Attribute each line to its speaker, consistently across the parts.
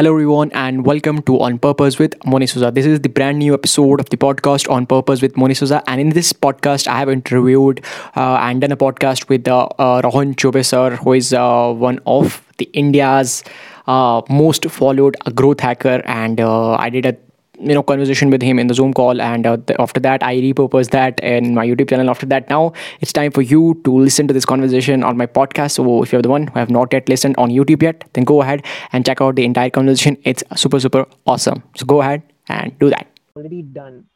Speaker 1: Hello, everyone, and welcome to On Purpose with Moni Souza. This is the brand new episode of the podcast On Purpose with Moni Souza. And in this podcast, I have interviewed uh, and done a podcast with uh, uh, Rohan Chaubey sir, who is uh, one of the India's uh, most followed growth hacker. And uh, I did a you know conversation with him in the zoom call and uh, after that i repurposed that in my youtube channel. After that now it's time for you to listen to this conversation on my podcast. So if you're the one who have not yet listened on youtube yet then go ahead and check out the entire conversation. It's super super awesome. So go ahead and do that.
Speaker 2: Already done.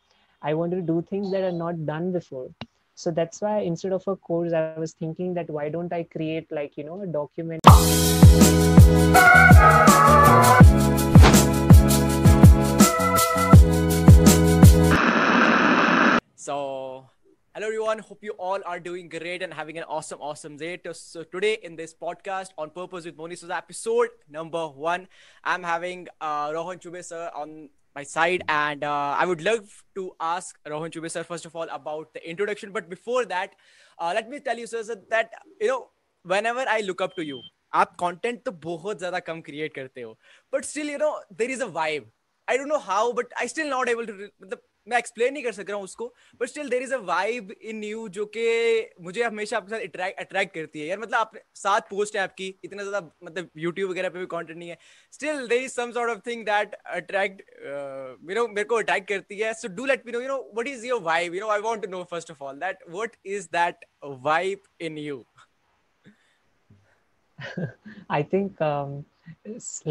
Speaker 2: I wanted to do things that are not done before. So that's why instead of a course i was thinking that why don't i create like you know a document
Speaker 1: So, hello everyone. Hope you all are doing great and having an awesome, awesome day. So, today in this podcast on Purpose with Moni, so episode number one, I'm having uh, Rohan Chaubey sir on my side, and uh, I would love to ask Rohan Chaubey sir first of all about the introduction. But before that, uh, let me tell you, sir, that you know, whenever I look up to you, आप content तो बहुत ज्यादा कम create करते हो but still you know there is a vibe I don't know how but I still not able to मतलब मैं explain नहीं कर सक रहा हूँ उसको but still there is a vibe in you जो कि मुझे हमेशा आपके साथ अट्रैक्ट करती है। यार मतलब आपने सात पोस्ट है आपकी इतना ज़्यादा मतलब यूट्यूब वगैरह पे भी कंटेंट नहीं है। Still there is some sort of thing that attract you know मेरे को अट्रैक्ट करती है। So do let me know you know what is your vibe you know I want to know first of all that what is that vibe in you
Speaker 2: i think um,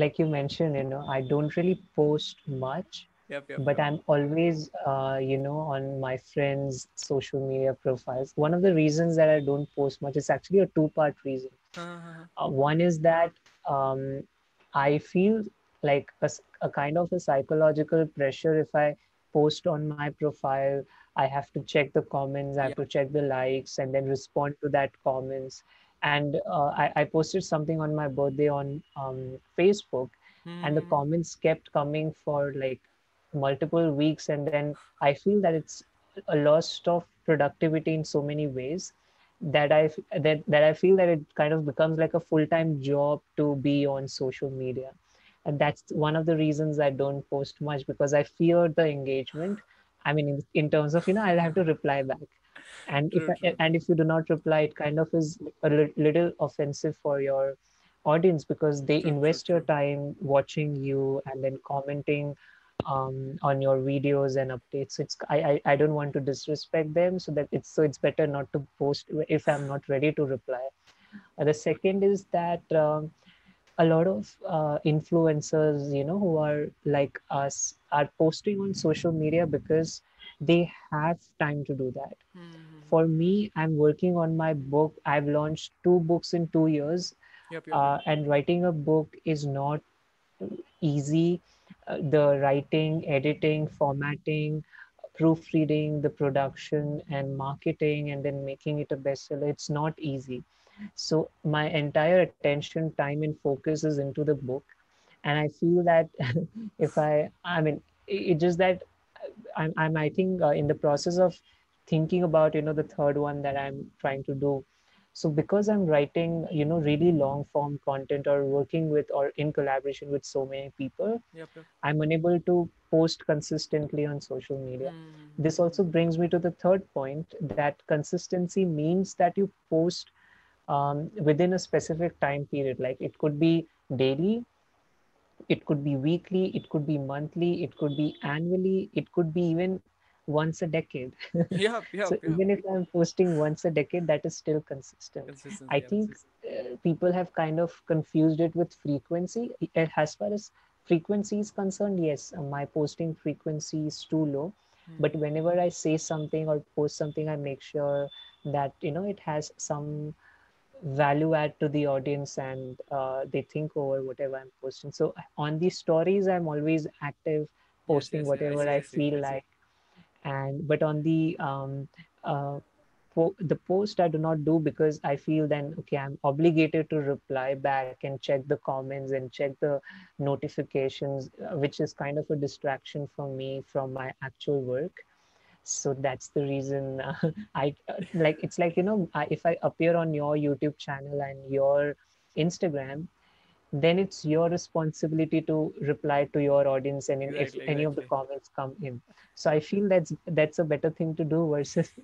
Speaker 2: like you mentioned you know i don't really post much
Speaker 1: yep, yep,
Speaker 2: but i'm always uh, you know on my friends social media profiles. One of the reasons that i don't post much is actually a two part reason.
Speaker 1: Uh-huh.
Speaker 2: uh, one is that um, i feel like a kind of a psychological pressure if i post on my profile i have to check the comments i have to check the likes and then respond to that comments. And uh, I, I posted something on my birthday on um, facebook and the
Speaker 1: Hmm.
Speaker 2: comments kept coming for like multiple weeks and then i feel that it's a loss of productivity in so many ways that i that, that i feel that it kind of becomes like a full-time job to be on social media. And that's one of the reasons i don't post much because i fear the engagement. I mean in, in terms of you know i'll have to reply back. And if
Speaker 1: True,
Speaker 2: I,
Speaker 1: true.
Speaker 2: and if you do not reply it kind of is a li- little offensive for your audience because they
Speaker 1: true,
Speaker 2: invest your time watching you and then commenting um, on your videos and updates. It's I, I I don't want to disrespect them, so that it's so it's better not to post if I'm not ready to reply. Uh, the second is that um, a lot of uh, influencers, you know, who are like us, are posting on social media because they have time to do that.
Speaker 1: Hmm.
Speaker 2: For me, I'm working on my book. I've launched two books in two years
Speaker 1: Yep, yep,
Speaker 2: uh, and writing a book is not easy the writing editing formatting proofreading the production and marketing and then making it a bestseller it's not easy. So my entire attention time and focus is into the book. And i feel that if i i mean it, it just that i'm, I'm i think uh, in the process of thinking about you know the third one that i'm trying to do so because i'm writing you know really long form content or working with or in collaboration with so many people
Speaker 1: yep, yep.
Speaker 2: i'm unable to post consistently on social media
Speaker 1: Hmm.
Speaker 2: this also brings me to the third point that consistency means that you post um, within a specific time period like it could be daily it could be weekly it could be monthly it could be annually it could be even once a decade
Speaker 1: yeah, yep,
Speaker 2: so
Speaker 1: yep.
Speaker 2: even if i'm posting once a decade that is still consistent
Speaker 1: Consistency,
Speaker 2: I
Speaker 1: yep,
Speaker 2: think
Speaker 1: consistency.
Speaker 2: uh, people have kind of confused it with frequency. Uh, As far as frequency is concerned, yes, uh, my posting frequency is too low. But whenever I say something or post something, I make sure that you know it has some value add to the audience and uh, they think over whatever I'm posting. So on these stories, I'm always active, posting
Speaker 1: yes, yes,
Speaker 2: whatever
Speaker 1: see, I
Speaker 2: feel like. And but on the um, uh, po- the post I do not do because I feel then okay I'm obligated to reply back and check the comments and check the notifications, uh, which is kind of a distraction for me from my actual work. So that's the reason uh, I uh, like it's like you know I, if I appear on your YouTube channel and your Instagram, then it's your responsibility to reply to your audience and if
Speaker 1: Exactly,
Speaker 2: any of the
Speaker 1: exactly.
Speaker 2: comments come in so i feel that's that's a better thing to do versus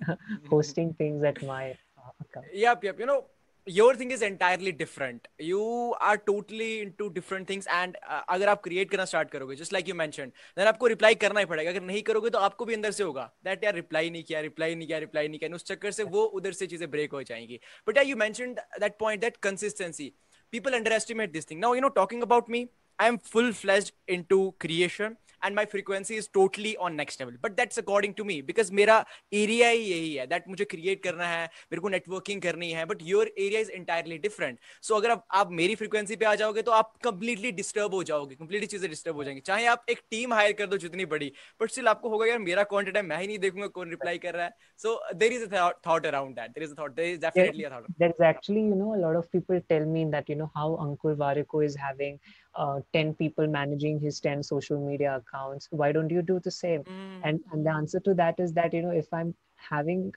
Speaker 2: posting things at my uh, account
Speaker 1: Yep, yep. You know, your thing is entirely different. You are totally into different things and uh, अगर आप create करना start करोगे just like you mentioned then आपको reply करना ही पड़ेगा अगर नहीं करोगे तो आपको भी अंदर से होगा that यार reply नहीं किया reply नहीं किया reply नहीं किया उस चक्कर से वो उधर से चीजें break हो जाएंगी but yeah you mentioned that point that consistency people underestimate this thing. Now you know talking about me I am full fledged into creation and my frequency is totally on next level but that's according to me because मेरा area ही यही है that मुझे create करना है मेरे को networking करनी है but your area is entirely different so अगर आप, आप मेरी फ्रिक्वेंसी पे आ जाओगे तो आप कंप्लीटली डिस्टर्ब हो जाओगे कंप्लीटली चीज़ें डिस्टर्ब हो जाएँगी। चाहे आप एक टीम हायर कर दो जितनी बड़ी बट स्टिल आपको होगा यार मेरा कॉन्टेंट है मैं ही नहीं देखूँगा कौन रिप्लाई कर रहा है। So there is a around that there is a there is definitely a thought
Speaker 2: is actually you know a lot of people tell me that you know how Ankur Warikoo is having uh, 10 people managing his 10 social media accounts. Why don't you do the same?
Speaker 1: Mm,
Speaker 2: and and the answer to that is that you know if i'm having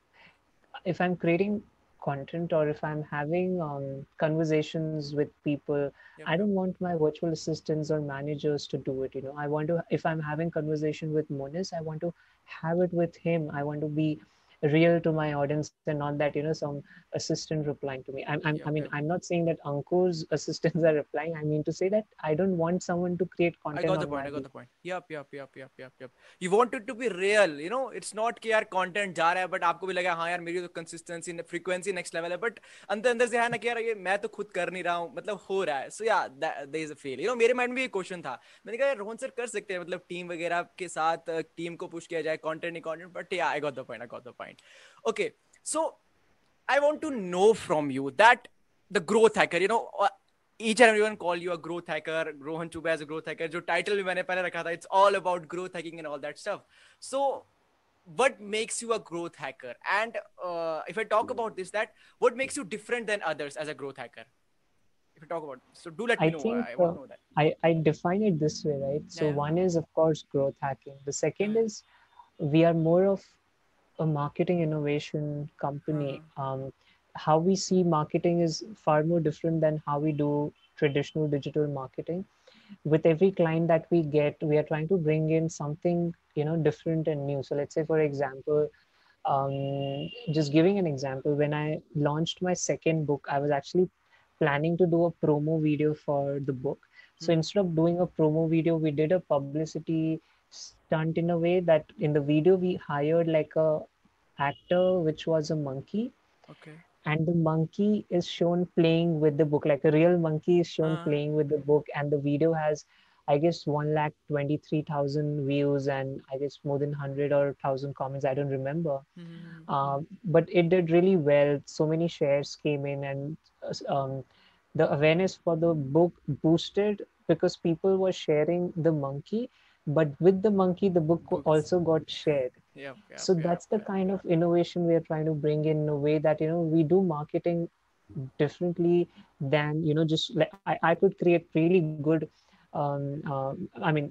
Speaker 2: if i'm creating content or if i'm having um, conversations with people
Speaker 1: yep,
Speaker 2: i don't want my virtual assistants or managers to do it you know. I want to if i'm having conversation with monis i want to have it with him. I want to be real to my audience and not that you know some assistant replying to me i'm, I'm
Speaker 1: Yep,
Speaker 2: i mean
Speaker 1: yep.
Speaker 2: i'm not saying that ankur's assistants are replying i mean to say that i don't want someone to create
Speaker 1: I
Speaker 2: content
Speaker 1: got the
Speaker 2: on
Speaker 1: point.
Speaker 2: my
Speaker 1: I got the point. Yep, yep, yep, yep, yep, yep. You want it to be real. You know, it's not कि यार content जा रहा है but आपको भी लगा हाँ यार मेरी तो consistency, frequency next level है but अंदर अंदर से है ना कि यार ये मैं तो खुद कर नहीं रहा हूँ मतलब हो रहा है. So yeah, that, there is a feel. You know, मेरे mind में ये question था. मैंने कहा यार रोहन सर कर सकते हैं मतलब टीम वगैरह के साथ टीम को पुश किया जाए content नहीं content but yeah, I got the point. I got the Okay, so I want to know from you that the growth hacker, you know, uh, each and everyone call you a growth hacker. Rohan Chaubey as a growth hacker. जो title भी it's all about growth hacking and all that stuff. So what makes you a growth hacker? And uh, if I talk about this, that what makes you different than others as a growth hacker? If you talk about so do let me
Speaker 2: I
Speaker 1: know.
Speaker 2: Think,
Speaker 1: I,
Speaker 2: uh,
Speaker 1: know
Speaker 2: I, I define it this way, right? So
Speaker 1: yeah.
Speaker 2: one is of course growth hacking. The second is we are more of a marketing innovation company. Um, how we see marketing is far more different than how we do traditional digital marketing. With every client that we get, we are trying to bring in something you know different and new. So let's say, for example, um, just giving an example, when I launched my second book, I was actually planning to do a promo video for the book. So instead of doing a promo video, we did a publicity stunt in a way that in the video we hired like a actor which was a monkey
Speaker 1: Okay.
Speaker 2: and the monkey is shown playing with the book like a real monkey is shown
Speaker 1: Uh.
Speaker 2: playing with the book and the video has i guess 1 lakh 23000 views and i guess more than 100 or 1000 comments i don't remember
Speaker 1: Mhm.
Speaker 2: um, but it did really well so many shares came in and uh, um, the awareness for the book boosted because people were sharing the monkey but with the monkey the book
Speaker 1: Books.
Speaker 2: also got shared
Speaker 1: yep,
Speaker 2: so that's the kind of innovation we are trying to bring in a way that you know we do marketing differently than you know just like i, I could create really good um, uh, i mean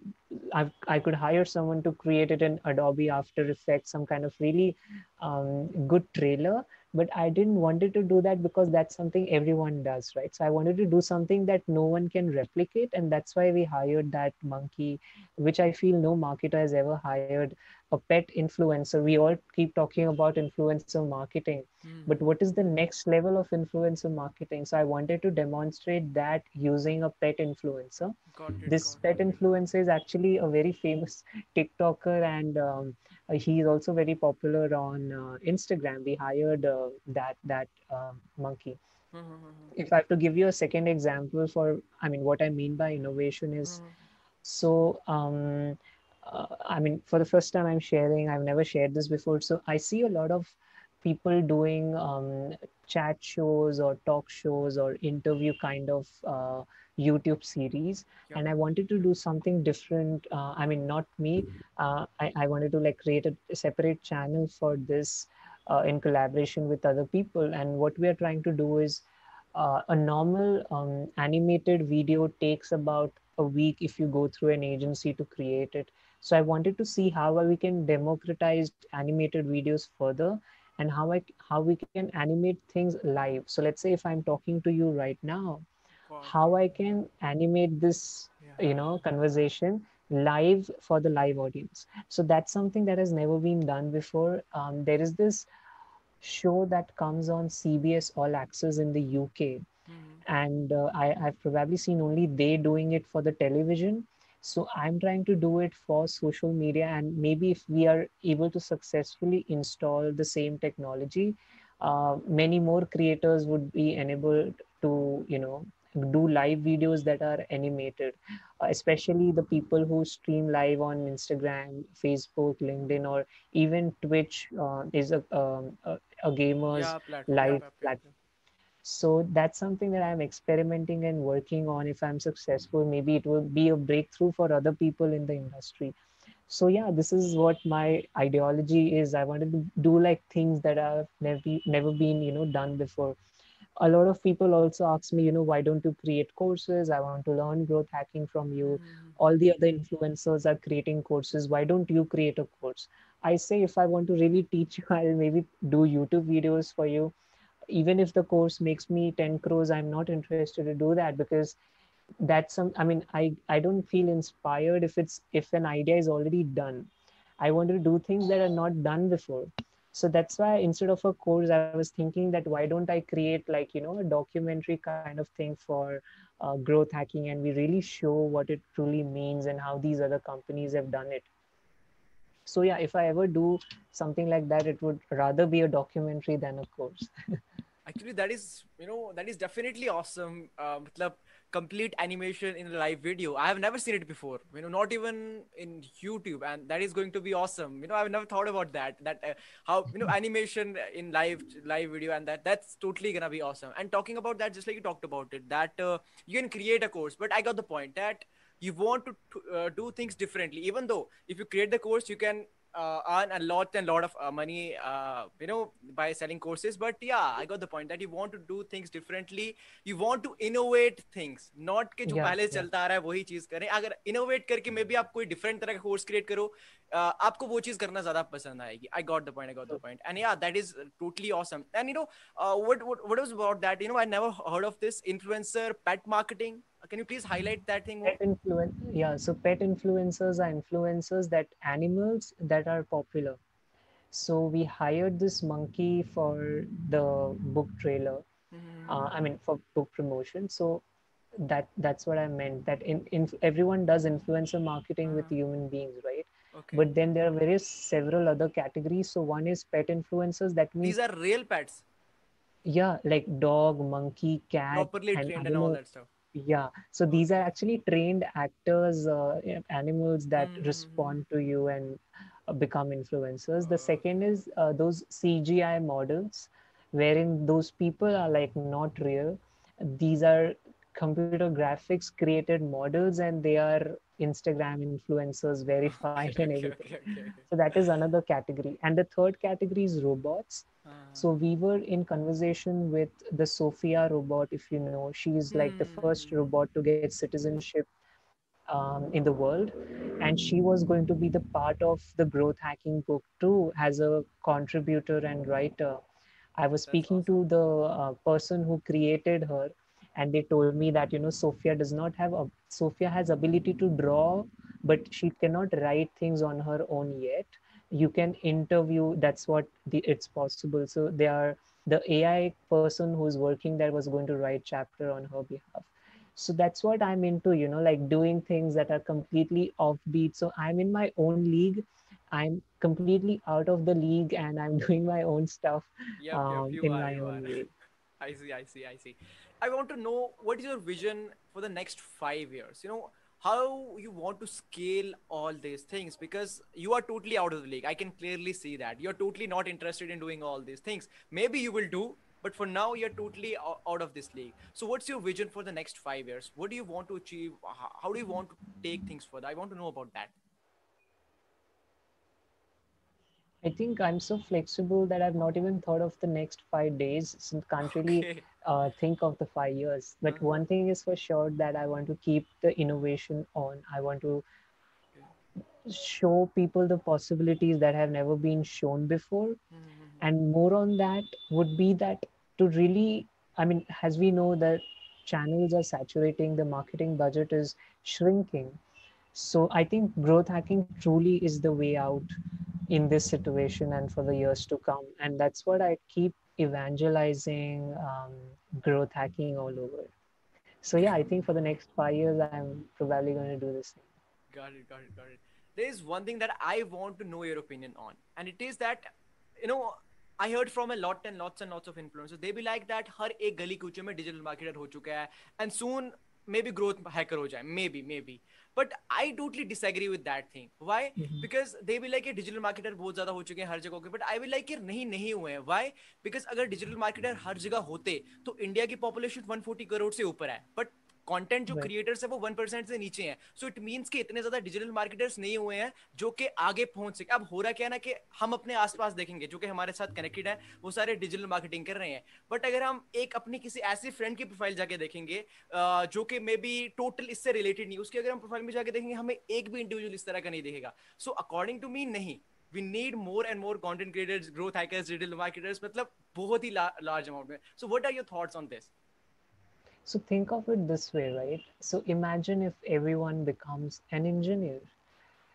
Speaker 2: I, I could hire someone to create it in adobe after effects some kind of really um, good trailer but i didn't wanted to do that because that's something everyone does right? So i wanted to do something that no one can replicate and that's why we hired that monkey which i feel no marketer has ever hired a pet influencer. We all keep talking about influencer marketing.
Speaker 1: Mhm.
Speaker 2: but what is the next level of influencer marketing? So i wanted to demonstrate that using a pet influencer.
Speaker 1: It,
Speaker 2: this pet influencer is actually a very famous tiktoker and um, he is also very popular on uh, instagram we hired uh, that that um, monkey
Speaker 1: Mhm.
Speaker 2: if i have to give you a second example for i mean what i mean by innovation is
Speaker 1: Mhm.
Speaker 2: so um, uh, i mean for the first time i'm sharing i've never shared this before so i see a lot of people doing um, chat shows or talk shows or interview kind of uh, youtube series
Speaker 1: Yep.
Speaker 2: and i wanted to do something different uh, i mean not me uh, I, I wanted to like create a, a separate channel for this uh, in collaboration with other people and what we are trying to do is uh, a normal um, animated video takes about a week if you go through an agency to create it so i wanted to see how we can democratize animated videos further and how I how we can animate things live. So let's say if I'm talking to you right now, how I can animate this,
Speaker 1: Yeah.
Speaker 2: you know, conversation live for the live audience. So that's something that has never been done before. Um, there is this show that comes on CBS All Access in the UK,
Speaker 1: Mhm.
Speaker 2: and uh, I, I've probably seen only they doing it for the television. So I'm trying to do it for social media, and maybe if we are able to successfully install the same technology, uh, many more creators would be enabled to, you know, do live videos that are animated, uh, especially the people who stream live on Instagram, Facebook, LinkedIn, or even Twitch uh, is a, um, a, a gamer's
Speaker 1: Yeah, platform.
Speaker 2: live
Speaker 1: yeah,
Speaker 2: platform.
Speaker 1: platform.
Speaker 2: So that's something that I'm experimenting and working on. If I'm successful, maybe it will be a breakthrough for other people in the industry. So yeah, this is what my ideology is. I wanted to do like things that have never never been, you know, done before. A lot of people also ask me, you know, why don't you create courses? I want to learn growth hacking from you.
Speaker 1: Mhm.
Speaker 2: All the other influencers are creating courses. Why don't you create a course? I say if I want to really teach you, I'll maybe do YouTube videos for you even if the course makes me 10 crores i'm not interested to do that because that's some i mean i i don't feel inspired if it's if an idea is already done i want to do things that are not done before so that's why instead of a course i was thinking that why don't i create like you know a documentary kind of thing for uh, growth hacking and we really show what it truly means and how these other companies have done it so yeah if i ever do something like that it would rather be a documentary than a course
Speaker 1: Actually, that is, you know, that is definitely awesome. Uh, complete animation in a live video. I have never seen it before. You know, not even in YouTube, and that is going to be awesome. You know, I've never thought about that. That uh, how you know animation in live live video, and that that's totally gonna be awesome. And talking about that, just like you talked about it, that uh, you can create a course. But I got the point that you want to uh, do things differently. Even though if you create the course, you can uh, earn a lot and lot of uh, money uh, you know by selling courses but yeah i got the point that you want to do things differently you want to innovate things not कि जो
Speaker 2: Yeah,
Speaker 1: पहले
Speaker 2: yeah.
Speaker 1: चलता आ रहा है वही चीज करें अगर इनोवेट करके मे बी आप कोई डिफरेंट तरह का कोर्स क्रिएट करो uh, आपको वो चीज करना ज्यादा पसंद आएगी I got the point I got the point and या that is totally awesome and you know what what what was about that you know i never heard of this influencer pet marketing can you please highlight that thing
Speaker 2: pet influen yeah so pet influencers are influencers that animals that are popular. So we hired this monkey for the book trailer
Speaker 1: Mhm.
Speaker 2: uh, i mean for book promotion. So that that's what i meant that in, in everyone does influencer marketing with
Speaker 1: Uh-huh.
Speaker 2: human beings right?
Speaker 1: Okay.
Speaker 2: But then there are various several other categories. So one is pet influencers that means
Speaker 1: these are real pets?
Speaker 2: Yeah like dog monkey cat
Speaker 1: properly trained and all that stuff
Speaker 2: yeah so these are actually trained actors uh, animals that
Speaker 1: Mhm.
Speaker 2: respond to you and uh, become influencers the
Speaker 1: Oh.
Speaker 2: second is uh, those cgi models wherein those people are like not real these are computer graphics created models and they are instagram influencers verified
Speaker 1: okay,
Speaker 2: and everything
Speaker 1: okay, okay.
Speaker 2: so that is another category and the third category is robots
Speaker 1: Uh,
Speaker 2: so we were in conversation with the Sophia robot, if you know. She's like the first
Speaker 1: Hmm.
Speaker 2: robot to get citizenship um, in the world. And she was going to be the part of the growth hacking book too, as a contributor and writer. I was
Speaker 1: That's
Speaker 2: speaking to the uh, person who created her, and they told me that you know Sophia does not have a Sophia has ability to draw, but she cannot write things on her own yet. You can interview that's what the, it's possible. So they are the ai person who's working there was going to write chapter on her behalf. So that's what i'm into you know like doing things that are completely offbeat. So i'm in my own league. I'm completely out of the league and i'm doing my own stuff
Speaker 1: Yep, yep,
Speaker 2: um,
Speaker 1: you
Speaker 2: in
Speaker 1: are,
Speaker 2: my own way.
Speaker 1: I see, I see, I see. I want to know what is your vision for the next five years? You know, how you want to scale all these things because you are totally out of the league. I can clearly see that. You're totally not interested in doing all these things. Maybe you will do, but for now, you're totally out of this league. So, what's your vision for the next five years? What do you want to achieve? How do you want to take things further? I want to know about that.
Speaker 2: i think i'm so flexible that i've not even thought of the next five days so can't really
Speaker 1: Okay.
Speaker 2: Uh, think of the five years. But
Speaker 1: Uh-huh.
Speaker 2: one thing is for sure that I want to keep the innovation on. I want to show people the possibilities that have never been shown before.
Speaker 1: Mhm.
Speaker 2: And more on that would be that to really, I mean, as we know that channels are saturating, the marketing budget is shrinking. So I think growth hacking truly is the way out in this situation and for the years to come. And that's what I keep evangelizing um, growth hacking all over. So yeah, I think for the next five years, I'm probably going to do this thing.
Speaker 1: Got it, got it, got it. There is one thing that I want to know your opinion on, and it is that, you know, I heard from a lot and lots and lots of influencers. They be like that हर एक गली कूचे में digital marketer हो चुका है and soon maybe growth hacker हो जाए maybe maybe But I totally disagree with that thing why because they be like digital marketer बहुत ज़्यादा हो चुके हैं हर जगह के बट आई विल लाइक नहीं नहीं हुए हैं. वाई बिकॉज़ अगर डिजिटल मार्केटर हर जगह होते तो इंडिया की पॉपुलेशन 140 करोड़ से ऊपर है. बट कंटेंट जो
Speaker 2: Right.
Speaker 1: क्रिएटर्स है वो वन परसेंट से नीचे हैं। सो इट मीन्स कि इतने ज़्यादा डिजिटल मार्केटर्स नहीं हुए हैं जो कि आगे पहुँच सके। अब हो रहा क्या है ना कि हम अपने आसपास देखेंगे जो कि हमारे साथ कनेक्टेड है वो सारे डिजिटल मार्केटिंग कर रहे हैं। बट अगर हम एक अपनी किसी ऐसे फ्रेंड की प्रोफ़ाइल जाके देखेंगे जो कि मे बी टोटल इससे रिलेटेड नहीं उसकी अगर हम प्रोफ़ाइल में जाके देखेंगे हमें एक भी इंडिविजुअल इस तरह का नहीं दिखेगा। सो अकॉर्डिंग टू मी नहीं। We need more and more content creators growth hackers digital marketers मतलब बहुत ही लार्ज अमाउंट में। So what are your thoughts on this
Speaker 2: So think of it this way, right? So imagine if everyone becomes an engineer.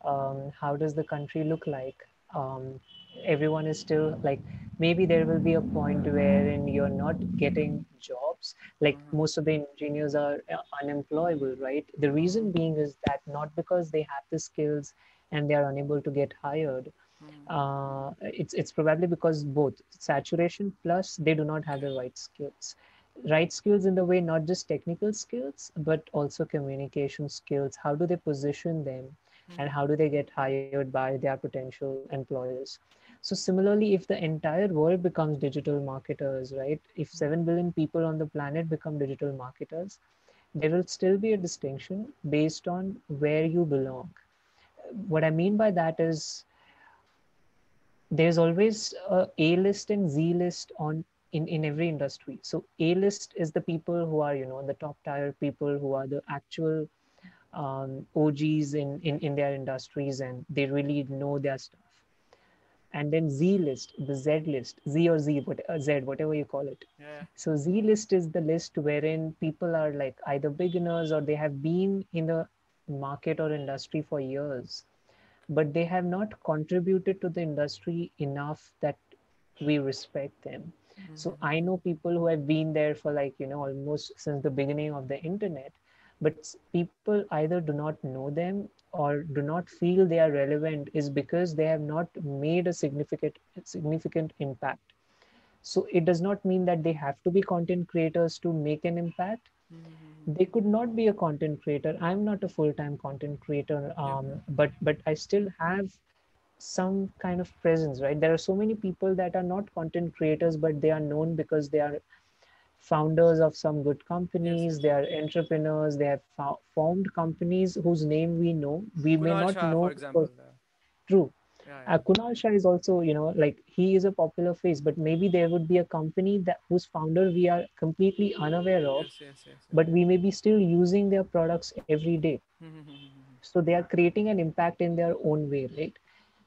Speaker 2: Um, how does the country look like? Um, everyone is still like maybe there will be a point wherein you're not getting jobs. Like
Speaker 1: Mhm.
Speaker 2: most of the engineers are uh, unemployable, right? The reason being is that not because they have the skills and they are unable to get hired. Uh, it's it's probably because both saturation plus they do not have the right skills right skills in the way not just technical skills but also communication skills. How do they position them hmm. and how do they get hired by their potential employers? So similarly if the entire world becomes digital marketers right if hmm. 7 billion people on the planet become digital marketers there will still be a distinction based on where you belong. What i mean by that is there's always a A list and Z list on in, in every industry. So A list is the people who are, you know, the top tier people who are the actual um, OGs in, in, in their industries and they really know their stuff. And then Z list, the Z list, Z or Z, what, uh, Z, whatever you call it.
Speaker 1: yeah
Speaker 2: So Z list is the list wherein people are like either beginners or they have been in the market or industry for years, but they have not contributed to the industry enough that we respect them. So I know people who have been there for like, you know, almost since the beginning of the internet, but people either do not know them or do not feel they are relevant is because they have not made a significant significant impact. So it does not mean that they have to be content creators to make an impact. They could not be a content creator. I'm not a full-time content creator um, but but i still have some kind of presence right there are so many people that are not content creators but they are known because they are founders of some good companies they are entrepreneurs they have fo- formed companies whose name we know we may not
Speaker 1: Shah,
Speaker 2: know
Speaker 1: for example
Speaker 2: true
Speaker 1: yeah, yeah.
Speaker 2: uh, Kunal Shah is also, you know, like he is a popular face, but maybe there would be a company that whose founder we are completely unaware of,
Speaker 1: yes, yes, yes, yes.
Speaker 2: but we may be still using their products every day. So they are creating an impact in their own way, right?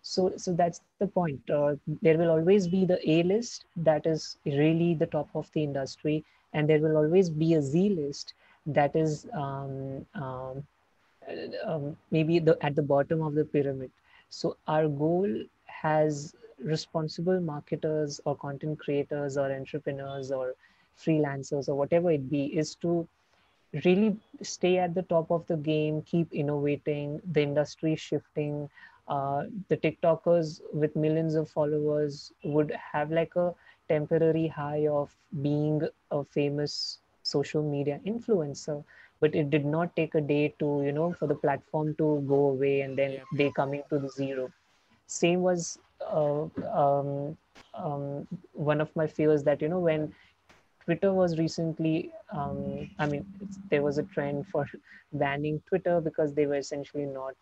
Speaker 2: So, so that's the point. Uh, there will always be the A list that is really the top of the industry, and there will always be a Z list that is um, um, um, maybe the at the bottom of the pyramid. So our goal has responsible marketers or content creators or entrepreneurs or freelancers or whatever it be is to really stay at the top of the game, keep innovating, the industry shifting. Uh, the TikTokers with millions of followers would have like a temporary high of being a famous social media influencer, but it did not take a day to, you know, for the platform to go away and then they coming to the zero. Same was uh, um, um, one of my fears that, you know, when Twitter was recently, um, I mean, there was a trend for banning Twitter because they were essentially not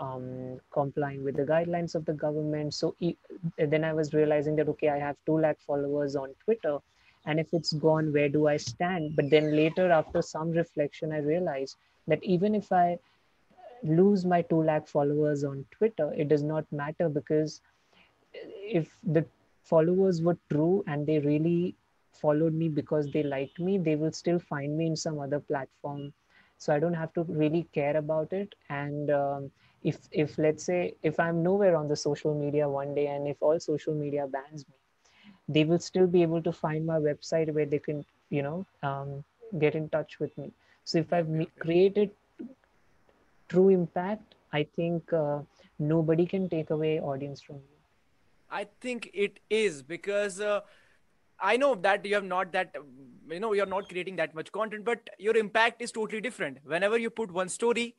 Speaker 2: um, complying with the guidelines of the government. So e- then I was realizing that, okay, I have 2 lakh followers on Twitter. And if it's gone, where do I stand? But then later, after some reflection, I realized that even if I lose my 2 lakh followers on Twitter, it does not matter because if the followers were true and they really followed me because they liked me they will still find me in some other platform so i don't have to really care about it and um, if if let's say if i'm nowhere on the social media one day and if all social media bans me they will still be able to find my website where they can you know um, get in touch with me. So if i've created true impact i think uh, nobody can take away audience from you
Speaker 1: i think it is because uh, i know that you have not that you know you're not creating that much content but your impact is totally different. Whenever you put one story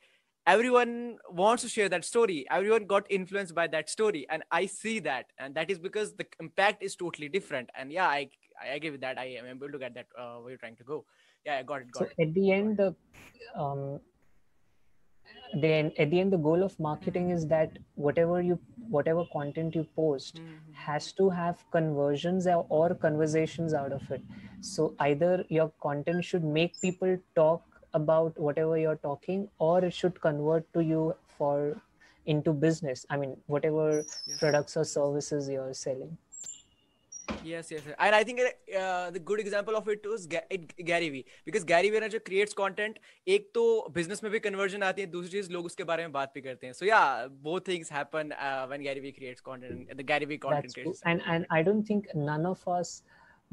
Speaker 1: everyone wants to share that story everyone got influenced by that story and i see that and that is because the impact is totally different and yeah i i agree with that i am able to get that uh, where you're trying to go yeah i got it got
Speaker 2: so
Speaker 1: it.
Speaker 2: at the end the um then at the end the goal of marketing is that whatever you whatever content you post mm-hmm. has to have conversions or, or conversations out of it so either your content should make people talk about whatever you're talking or it should convert to you for into business i mean whatever yes. products or services you're selling
Speaker 1: yes yes and i think uh, the good example of it was gary vee because gary vee जो creates content एक तो business में भी conversion आती है दूसरी चीज लोग उसके बारे में बात भी करते हैं so yeah both things happen uh, when gary vee creates content and the gary vee content
Speaker 2: creates and and i don't think none of us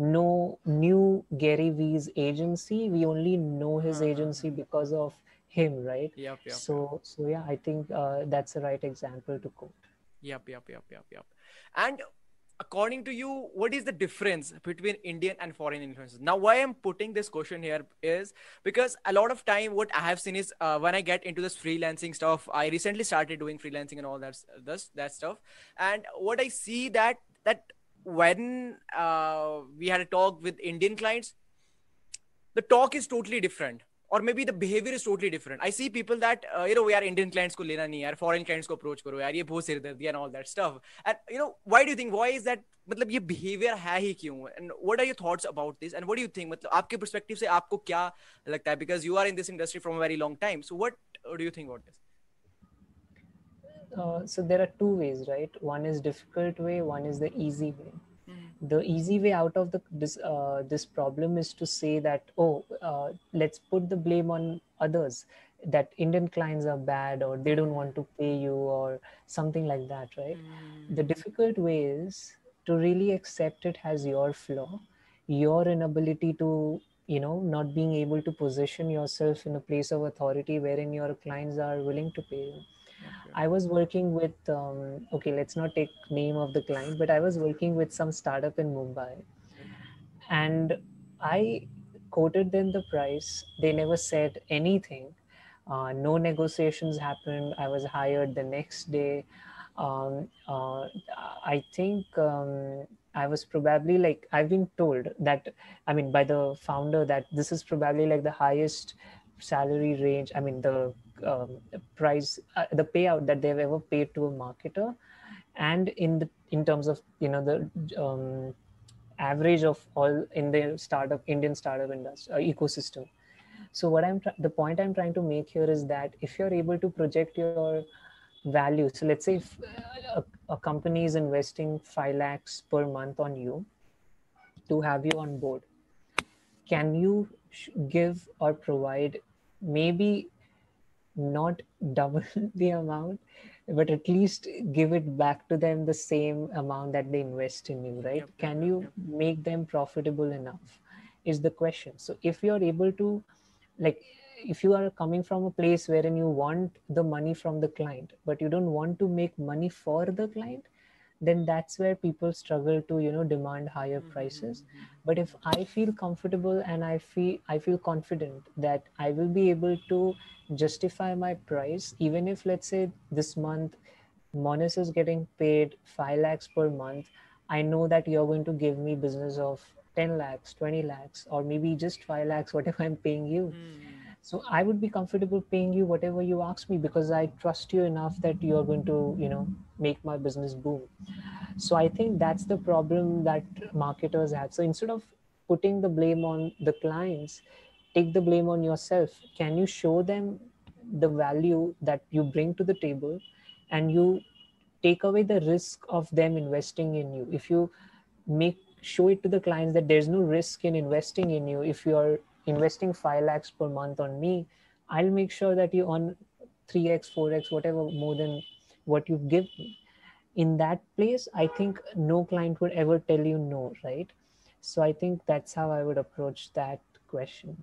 Speaker 2: know knew Gary Vee's agency. We only know his uh-huh. agency because of him, right?
Speaker 1: Yep, yep.
Speaker 2: So, so yeah, I think uh, that's the right example to quote.
Speaker 1: Yep, yep, yep, yep, yep. And according to you, what is the difference between Indian and foreign influencers? Now, why I'm putting this question here is because a lot of time, what I have seen is uh, when I get into this freelancing stuff, I recently started doing freelancing and all that, this, that stuff, and what I see that that when uh, we had a talk with Indian clients, the talk is totally different. Or maybe the behavior is totally different. I see people that uh, you know we are Indian clients ko lena nahi yaar, foreign clients ko approach karo yaar, ye bahut sirdardi and all that stuff. And you know why do you think why is that? मतलब ये behavior है ही क्यों? And what are your thoughts about this? And what do you think? मतलब आपके perspective से आपको क्या लगता है? Because you are in this industry from a very long time. So what do you think about this?
Speaker 2: uh, so there are two ways right one is difficult way one is the easy way mm-hmm. the easy way out of the this uh, this problem is to say that oh uh, let's put the blame on others that indian clients are bad or they don't want to pay you or something like that right mm-hmm. the difficult way is to really accept it as your flaw your inability to you know not being able to position yourself in a place of authority wherein your clients are willing to pay you I was working with um, okay, let's not take name of the client, but I was working with some startup in Mumbai, and I quoted them the price. They never said anything. Uh, no negotiations happened. I was hired the next day. Um, uh, I think um, I was probably like I've been told that I mean by the founder that this is probably like the highest salary range. I mean the um, price uh, the payout that they've ever paid to a marketer. And in the in terms of you know the um, average of all in the startup indian startup industry uh, ecosystem. So what i'm the point i'm trying to make here is that if you're able to project your value so let's say if uh, a, a company is investing 5 lakhs per month on you to have you on board can you give or provide maybe not double the amount but at least give it back to them the same amount that they invest in you right yep, can you yep. make them profitable enough is the question so if you're able to like if you are coming from a place wherein you want the money from the client but you don't want to make money for the client then that's where people struggle to you know demand higher mm-hmm, prices mm-hmm. but if i feel comfortable and i feel i feel confident that i will be able to justify my price even if let's say this month monis is getting paid 5 lakhs per month i know that you're going to give me business of 10 lakhs 20 lakhs or maybe just 5 lakhs whatever i'm paying you mm. So i would be comfortable paying you whatever you ask me because i trust you enough that you're going to you know make my business boom. So i think that's the problem that marketers have. So instead of putting the blame on the clients take the blame on yourself. Can you show them the value that you bring to the table and you take away the risk of them investing in you? If you make show it to the clients that there's no risk in investing in you if you are investing 5 lakhs per month on me i'll make sure that you on 3x 4x whatever more than what you give me in that place i think no client would ever tell you no right so i think that's how i would approach that question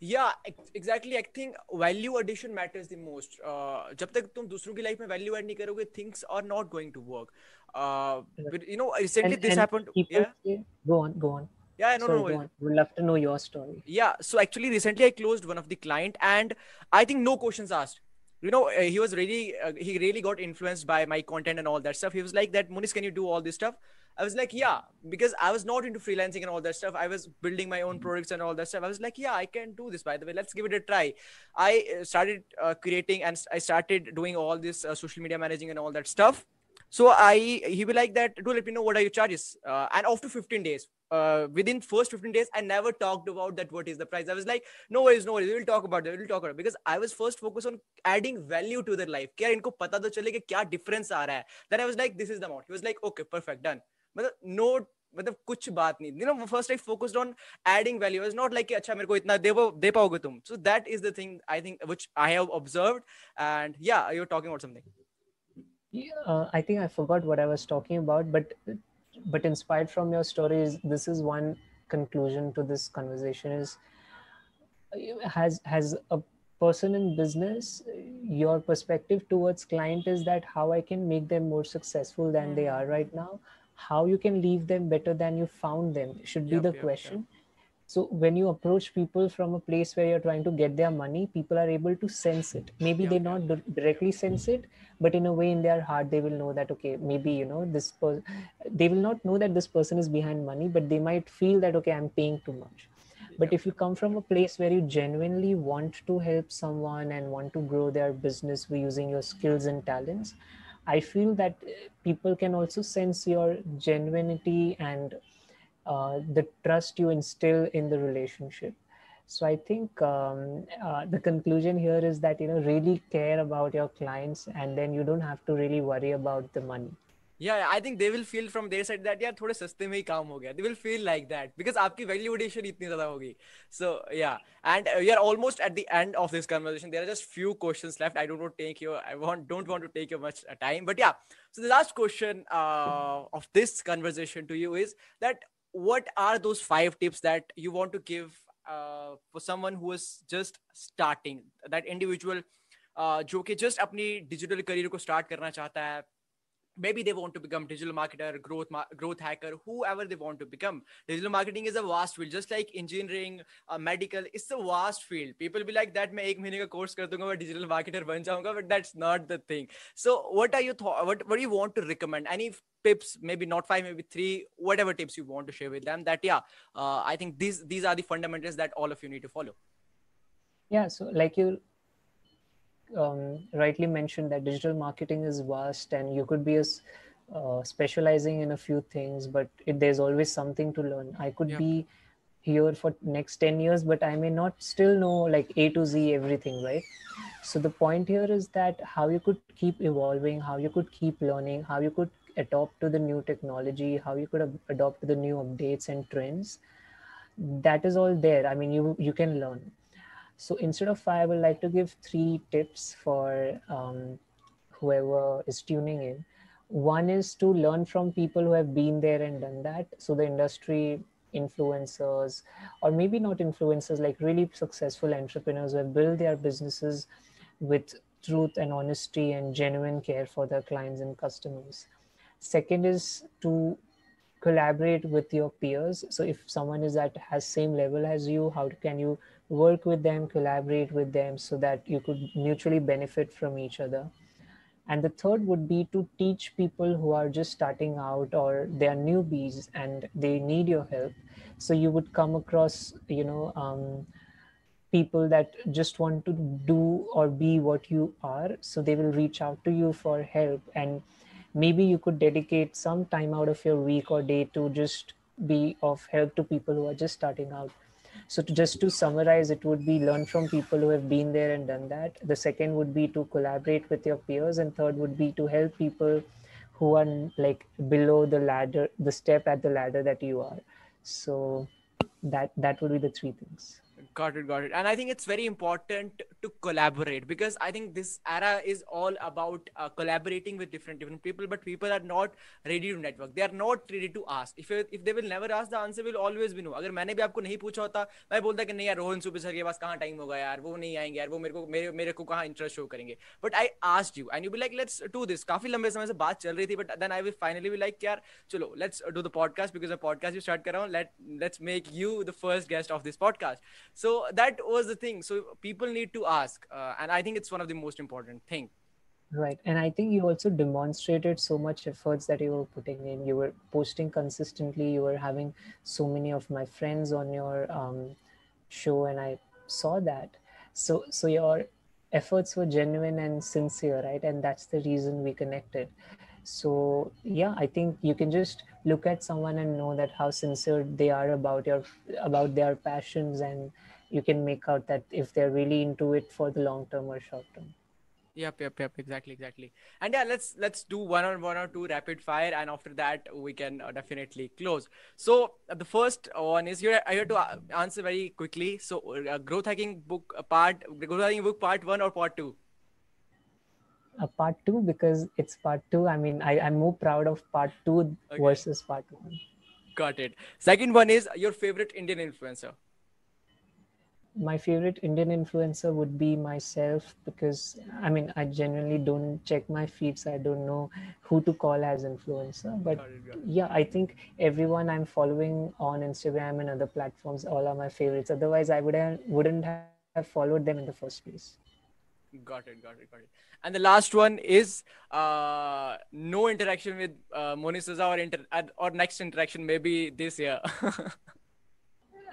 Speaker 1: yeah exactly i think value addition matters the most uh, जब तक तुम दूसरों की life में value add नहीं करोगे things are not going to work uh, but, you know recently
Speaker 2: and,
Speaker 1: this
Speaker 2: and
Speaker 1: happened yeah
Speaker 2: say, go on go on
Speaker 1: yeah no
Speaker 2: Sorry,
Speaker 1: no
Speaker 2: on. we'd love to know your story
Speaker 1: yeah so actually recently i closed one of the client and i think no questions asked you know uh, he was really uh, he really got influenced by my content and all that stuff he was like that Monis, can you do all this stuff I was like, yeah, because I was not into freelancing and all that stuff. I was building my own mm-hmm. products and all that stuff. I was like, yeah, I can do this. By the way, let's give it a try. I uh, started uh, creating and I started doing all this uh, social media managing and all that stuff. So I he be like that. Do let me know what are your charges. Uh, and after 15 days, uh, within first 15 days, I never talked about that. What is the price? I was like, no worries, no worries. We'll talk about it. We'll talk about it because I was first focused on adding value to their life. क्या इनको पता तो चले कि क्या difference आ रहा है. Then I was like, this is the amount. He was like, okay, perfect, done. मतलब नो मतलब कुछ बात नहीं you know first I focused on adding value is not like कि अच्छा मेरे को इतना दे दे पाओगे तुम so that is the thing I think which I have observed and या you are talking about something
Speaker 2: uh, I think I forgot what I was talking about, but but inspired from your stories, this is one conclusion to this conversation: is has has a person in business, your perspective towards client is that how I can make them more successful than mm. they are right now, how you can leave them better than you found them should be yep, the yep, question yep. So when you approach people from a place where you're trying to get their money people are able to sense it. Maybe they not directly sense it but in a way in their heart they will know that okay maybe you know this per- they will not know that this person is behind money but they might feel that okay i'm paying too much. But if you come from a place where you genuinely want to help someone and want to grow their business using your skills and talents I feel that eh, people can also sense your genuinity and uh, the trust you instill in the relationship. So I think um, uh, the conclusion here is that you know really care about your clients, and then you don't have to really worry about the money.
Speaker 1: yeah i think they will feel from their side that यार थोड़े सस्ते में ही काम हो गया they will feel like that because आपकी value addition इतनी ज़्यादा होगी so yeah and uh, we are almost at the end of this conversation there are just few questions left I don't want to take your I want don't want to take your much uh, time but yeah so the last question uh, of this conversation to you is that what are those five tips that you want to give uh, for someone who is just starting that individual uh, जो कि just अपनी digital career को start करना चाहता है maybe they want to become digital marketer growth ma- growth hacker whoever they want to become. Digital marketing is a vast field just like engineering uh, medical it's a vast field. People be like that make ek mahine ka course kar dunga digital marketer ban jaunga but that's not the thing. So what are you thought what what do you want to recommend? Any tips maybe not five maybe three whatever tips you want to share with them that yeah uh, i think these these are the fundamentals that all of you need to follow.
Speaker 2: Yeah so like you um, rightly mentioned that digital marketing is vast and you could be a, uh, specializing in a few things but it, there's always something to learn. I could be here for next 10 years but i may not still know like a to z everything right? So the point here is that how you could keep evolving how you could keep learning how you could adopt to the new technology how you could adopt to the new updates and trends that is all there. I mean you you can learn so instead of five, I would like to give three tips for um, whoever is tuning in. One is to learn from people who have been there and done that. So the industry influencers, or maybe not influencers, like really successful entrepreneurs who have built their businesses with truth and honesty and genuine care for their clients and customers. Second is to collaborate with your peers. So if someone is at has same level as you, how can you work with them, collaborate with them so that you could mutually benefit from each other. And the third would be to teach people who are just starting out or they are newbies and they need your help. So you would come across, you know, um, people that just want to do or be what you are. So they will reach out to you for help. And maybe you could dedicate some time out of your week or day to just be of help to people who are just starting out so to just to summarize, it would be learn from people who have been there and done that. The second would be to collaborate with your peers, and third would be to help people who are like below the ladder the step at the ladder that you are so that that would be the three things
Speaker 1: got it got it and i think it's very important to collaborate because i think this era is all about uh, collaborating with different different people but people are not ready to network they are not ready to ask if if they will never ask the answer will always be no अगर मैंने भी आपको नहीं पूछा होता मैं बोलता कि नहीं यार रोहन सुबह सर के पास कहाँ टाइम होगा यार वो नहीं आएंगे यार वो मेरे को मेरे मेरे को कहाँ इंटरेस्ट शो करेंगे but I asked you and you be like let's do this काफी लंबे समय से बात चल रही थी but then I will finally be like यार चलो let's do the podcast because podcast you start कर रहा हूँ let let's make you the first guest of this podcast so that was the thing. So people need to ask uh, and i think it's one of the most important thing.
Speaker 2: Right. And i think you also demonstrated so much efforts that you were putting in. You were posting consistently. You were having so many of my friends on your um, show and i saw that. So so your efforts were genuine and sincere right? And that's the reason we connected. So yeah i think you can just look at someone and know that how sincere they are about your about their passions and you can make out that if they're really into it for the long term or short term
Speaker 1: yep yep yep exactly exactly and yeah let's let's do one or one or two rapid fire and after that we can uh, definitely close so uh, the first one is here i have to uh, answer very quickly so uh, growth hacking book uh, part growth hacking book part one or part two
Speaker 2: a part two because it's part two. I mean, I, I'm more proud of part two okay. versus part one.
Speaker 1: Got it. Second one is your favorite Indian influencer.
Speaker 2: My favorite Indian influencer would be myself because I mean I genuinely don't check my feeds. I don't know who to call as influencer. But got it, got it. yeah, I think everyone I'm following on Instagram and other platforms all are my favorites. Otherwise, I would have, wouldn't have followed them in the first place.
Speaker 1: Got it, got it, got it. And the last one is uh, no interaction with uh, Moni Souza or inter- or next interaction maybe this year.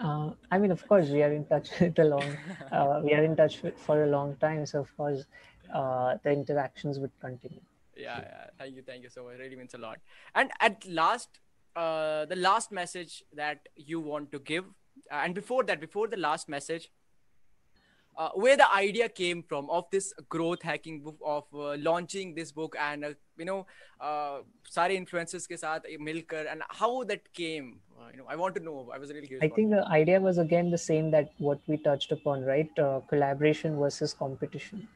Speaker 2: uh, I mean, of course, we are in touch with a long. Uh, we are in touch with, for a long time, so of course, uh, the interactions would continue.
Speaker 1: Yeah, yeah. Thank you, thank you so much. It really means a lot. And at last, uh, the last message that you want to give, uh, and before that, before the last message, uh, where the idea came from of this growth hacking book of uh, launching this book and uh, you know uh, sare influencers ke sath milkar and how that came uh, you know i want to know. I was really curious
Speaker 2: i think the idea was again the same that what we touched upon right? Uh, collaboration versus competition.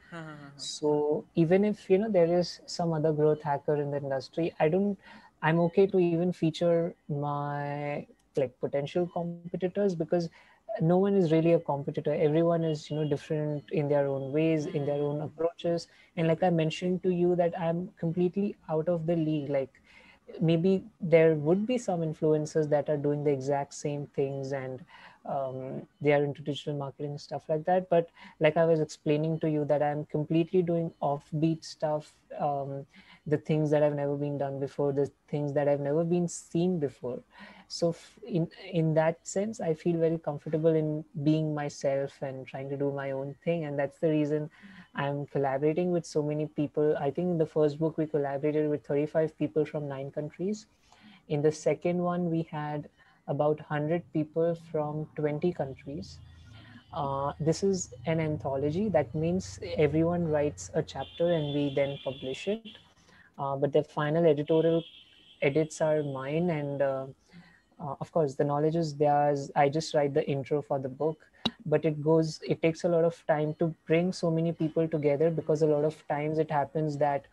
Speaker 2: So even if you know there is some other growth hacker in the industry i don't i'm okay to even feature my like potential competitors because no one is really a competitor. Everyone is you know different in their own ways in their own approaches. And like i mentioned to you that i'm completely out of the league. Like maybe there would be some influencers that are doing the exact same things and um, they are into digital marketing stuff like that. But like i was explaining to you that i'm completely doing offbeat stuff um, the things that have never been done before the things that i've never been seen before so in in that sense i feel very comfortable in being myself and trying to do my own thing. And that's the reason i'm collaborating with so many people. I think in the first book we collaborated with 35 people from nine countries. In the second one we had about 100 people from 20 countries. Uh, this is an anthology. That means everyone writes a chapter and we then publish it. Uh, but the final editorial edits are mine and uh, uh, of course the knowledge is theirs. I just write the intro for the book but it goes it takes a lot of time to bring so many people together because a lot of times it happens that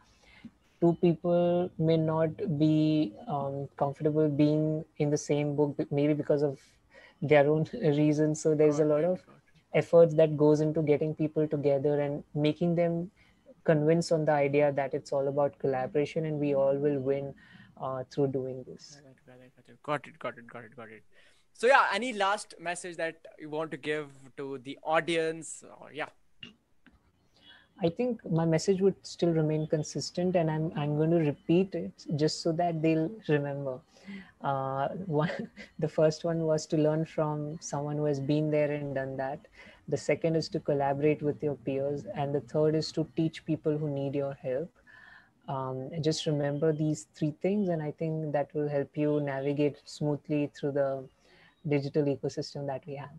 Speaker 2: two people may not be um, comfortable being in the same book maybe because of their own reasons. So there's a lot of efforts that goes into getting people together and making them convinced on the idea that it's all about collaboration and we all will win uh, through doing this
Speaker 1: got it got it got it got it. So yeah any last message that you want to give to the audience? Or yeah.
Speaker 2: I think my message would still remain consistent, and I'm I'm going to repeat it just so that they'll remember. Uh, one, the first one was to learn from someone who has been there and done that. The second is to collaborate with your peers, and the third is to teach people who need your help um, just remember these three things and i think that will help you navigate smoothly through the digital ecosystem that we have.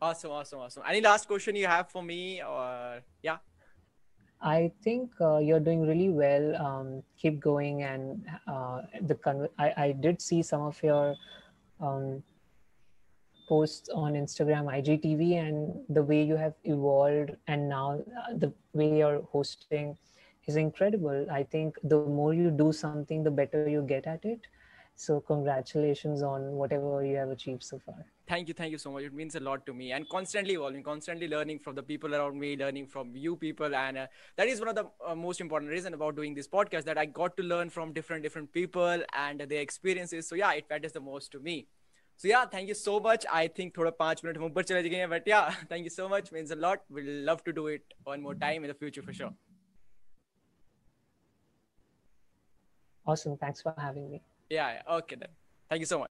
Speaker 1: Awesome awesome awesome. Any last question you have for me or yeah?
Speaker 2: I think uh, you're doing really well. Um, keep going, and uh, the con- I, I did see some of your um, posts on Instagram, IGTV, and the way you have evolved, and now uh, the way you're hosting is incredible. I think the more you do something, the better you get at it. So, congratulations on whatever you have achieved so far.
Speaker 1: Thank you, thank you so much. It means a lot to me, and constantly evolving, constantly learning from the people around me, learning from you people, and uh, that is one of the uh, most important reason about doing this podcast that I got to learn from different different people and their experiences. So yeah, it matters the most to me. So yeah, thank you so much. I think थोड़ा पाँच minute हम ऊपर चले जाएंगे, but yeah, thank you so much. Means a lot. We'll love to do it one more time in the future for sure.
Speaker 2: Awesome. Thanks for having me.
Speaker 1: Yeah. Okay then. Thank you so much.